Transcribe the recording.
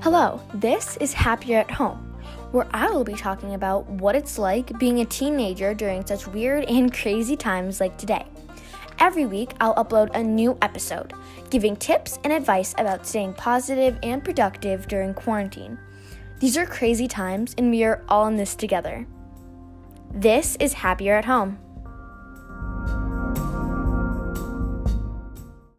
Hello, this is Happier at Home, where I will be talking about what it's like being a teenager during such weird and crazy times like today. Every week, I'll upload a new episode, giving tips and advice about staying positive and productive during quarantine. These are crazy times, and we are all in this together. This is Happier at Home.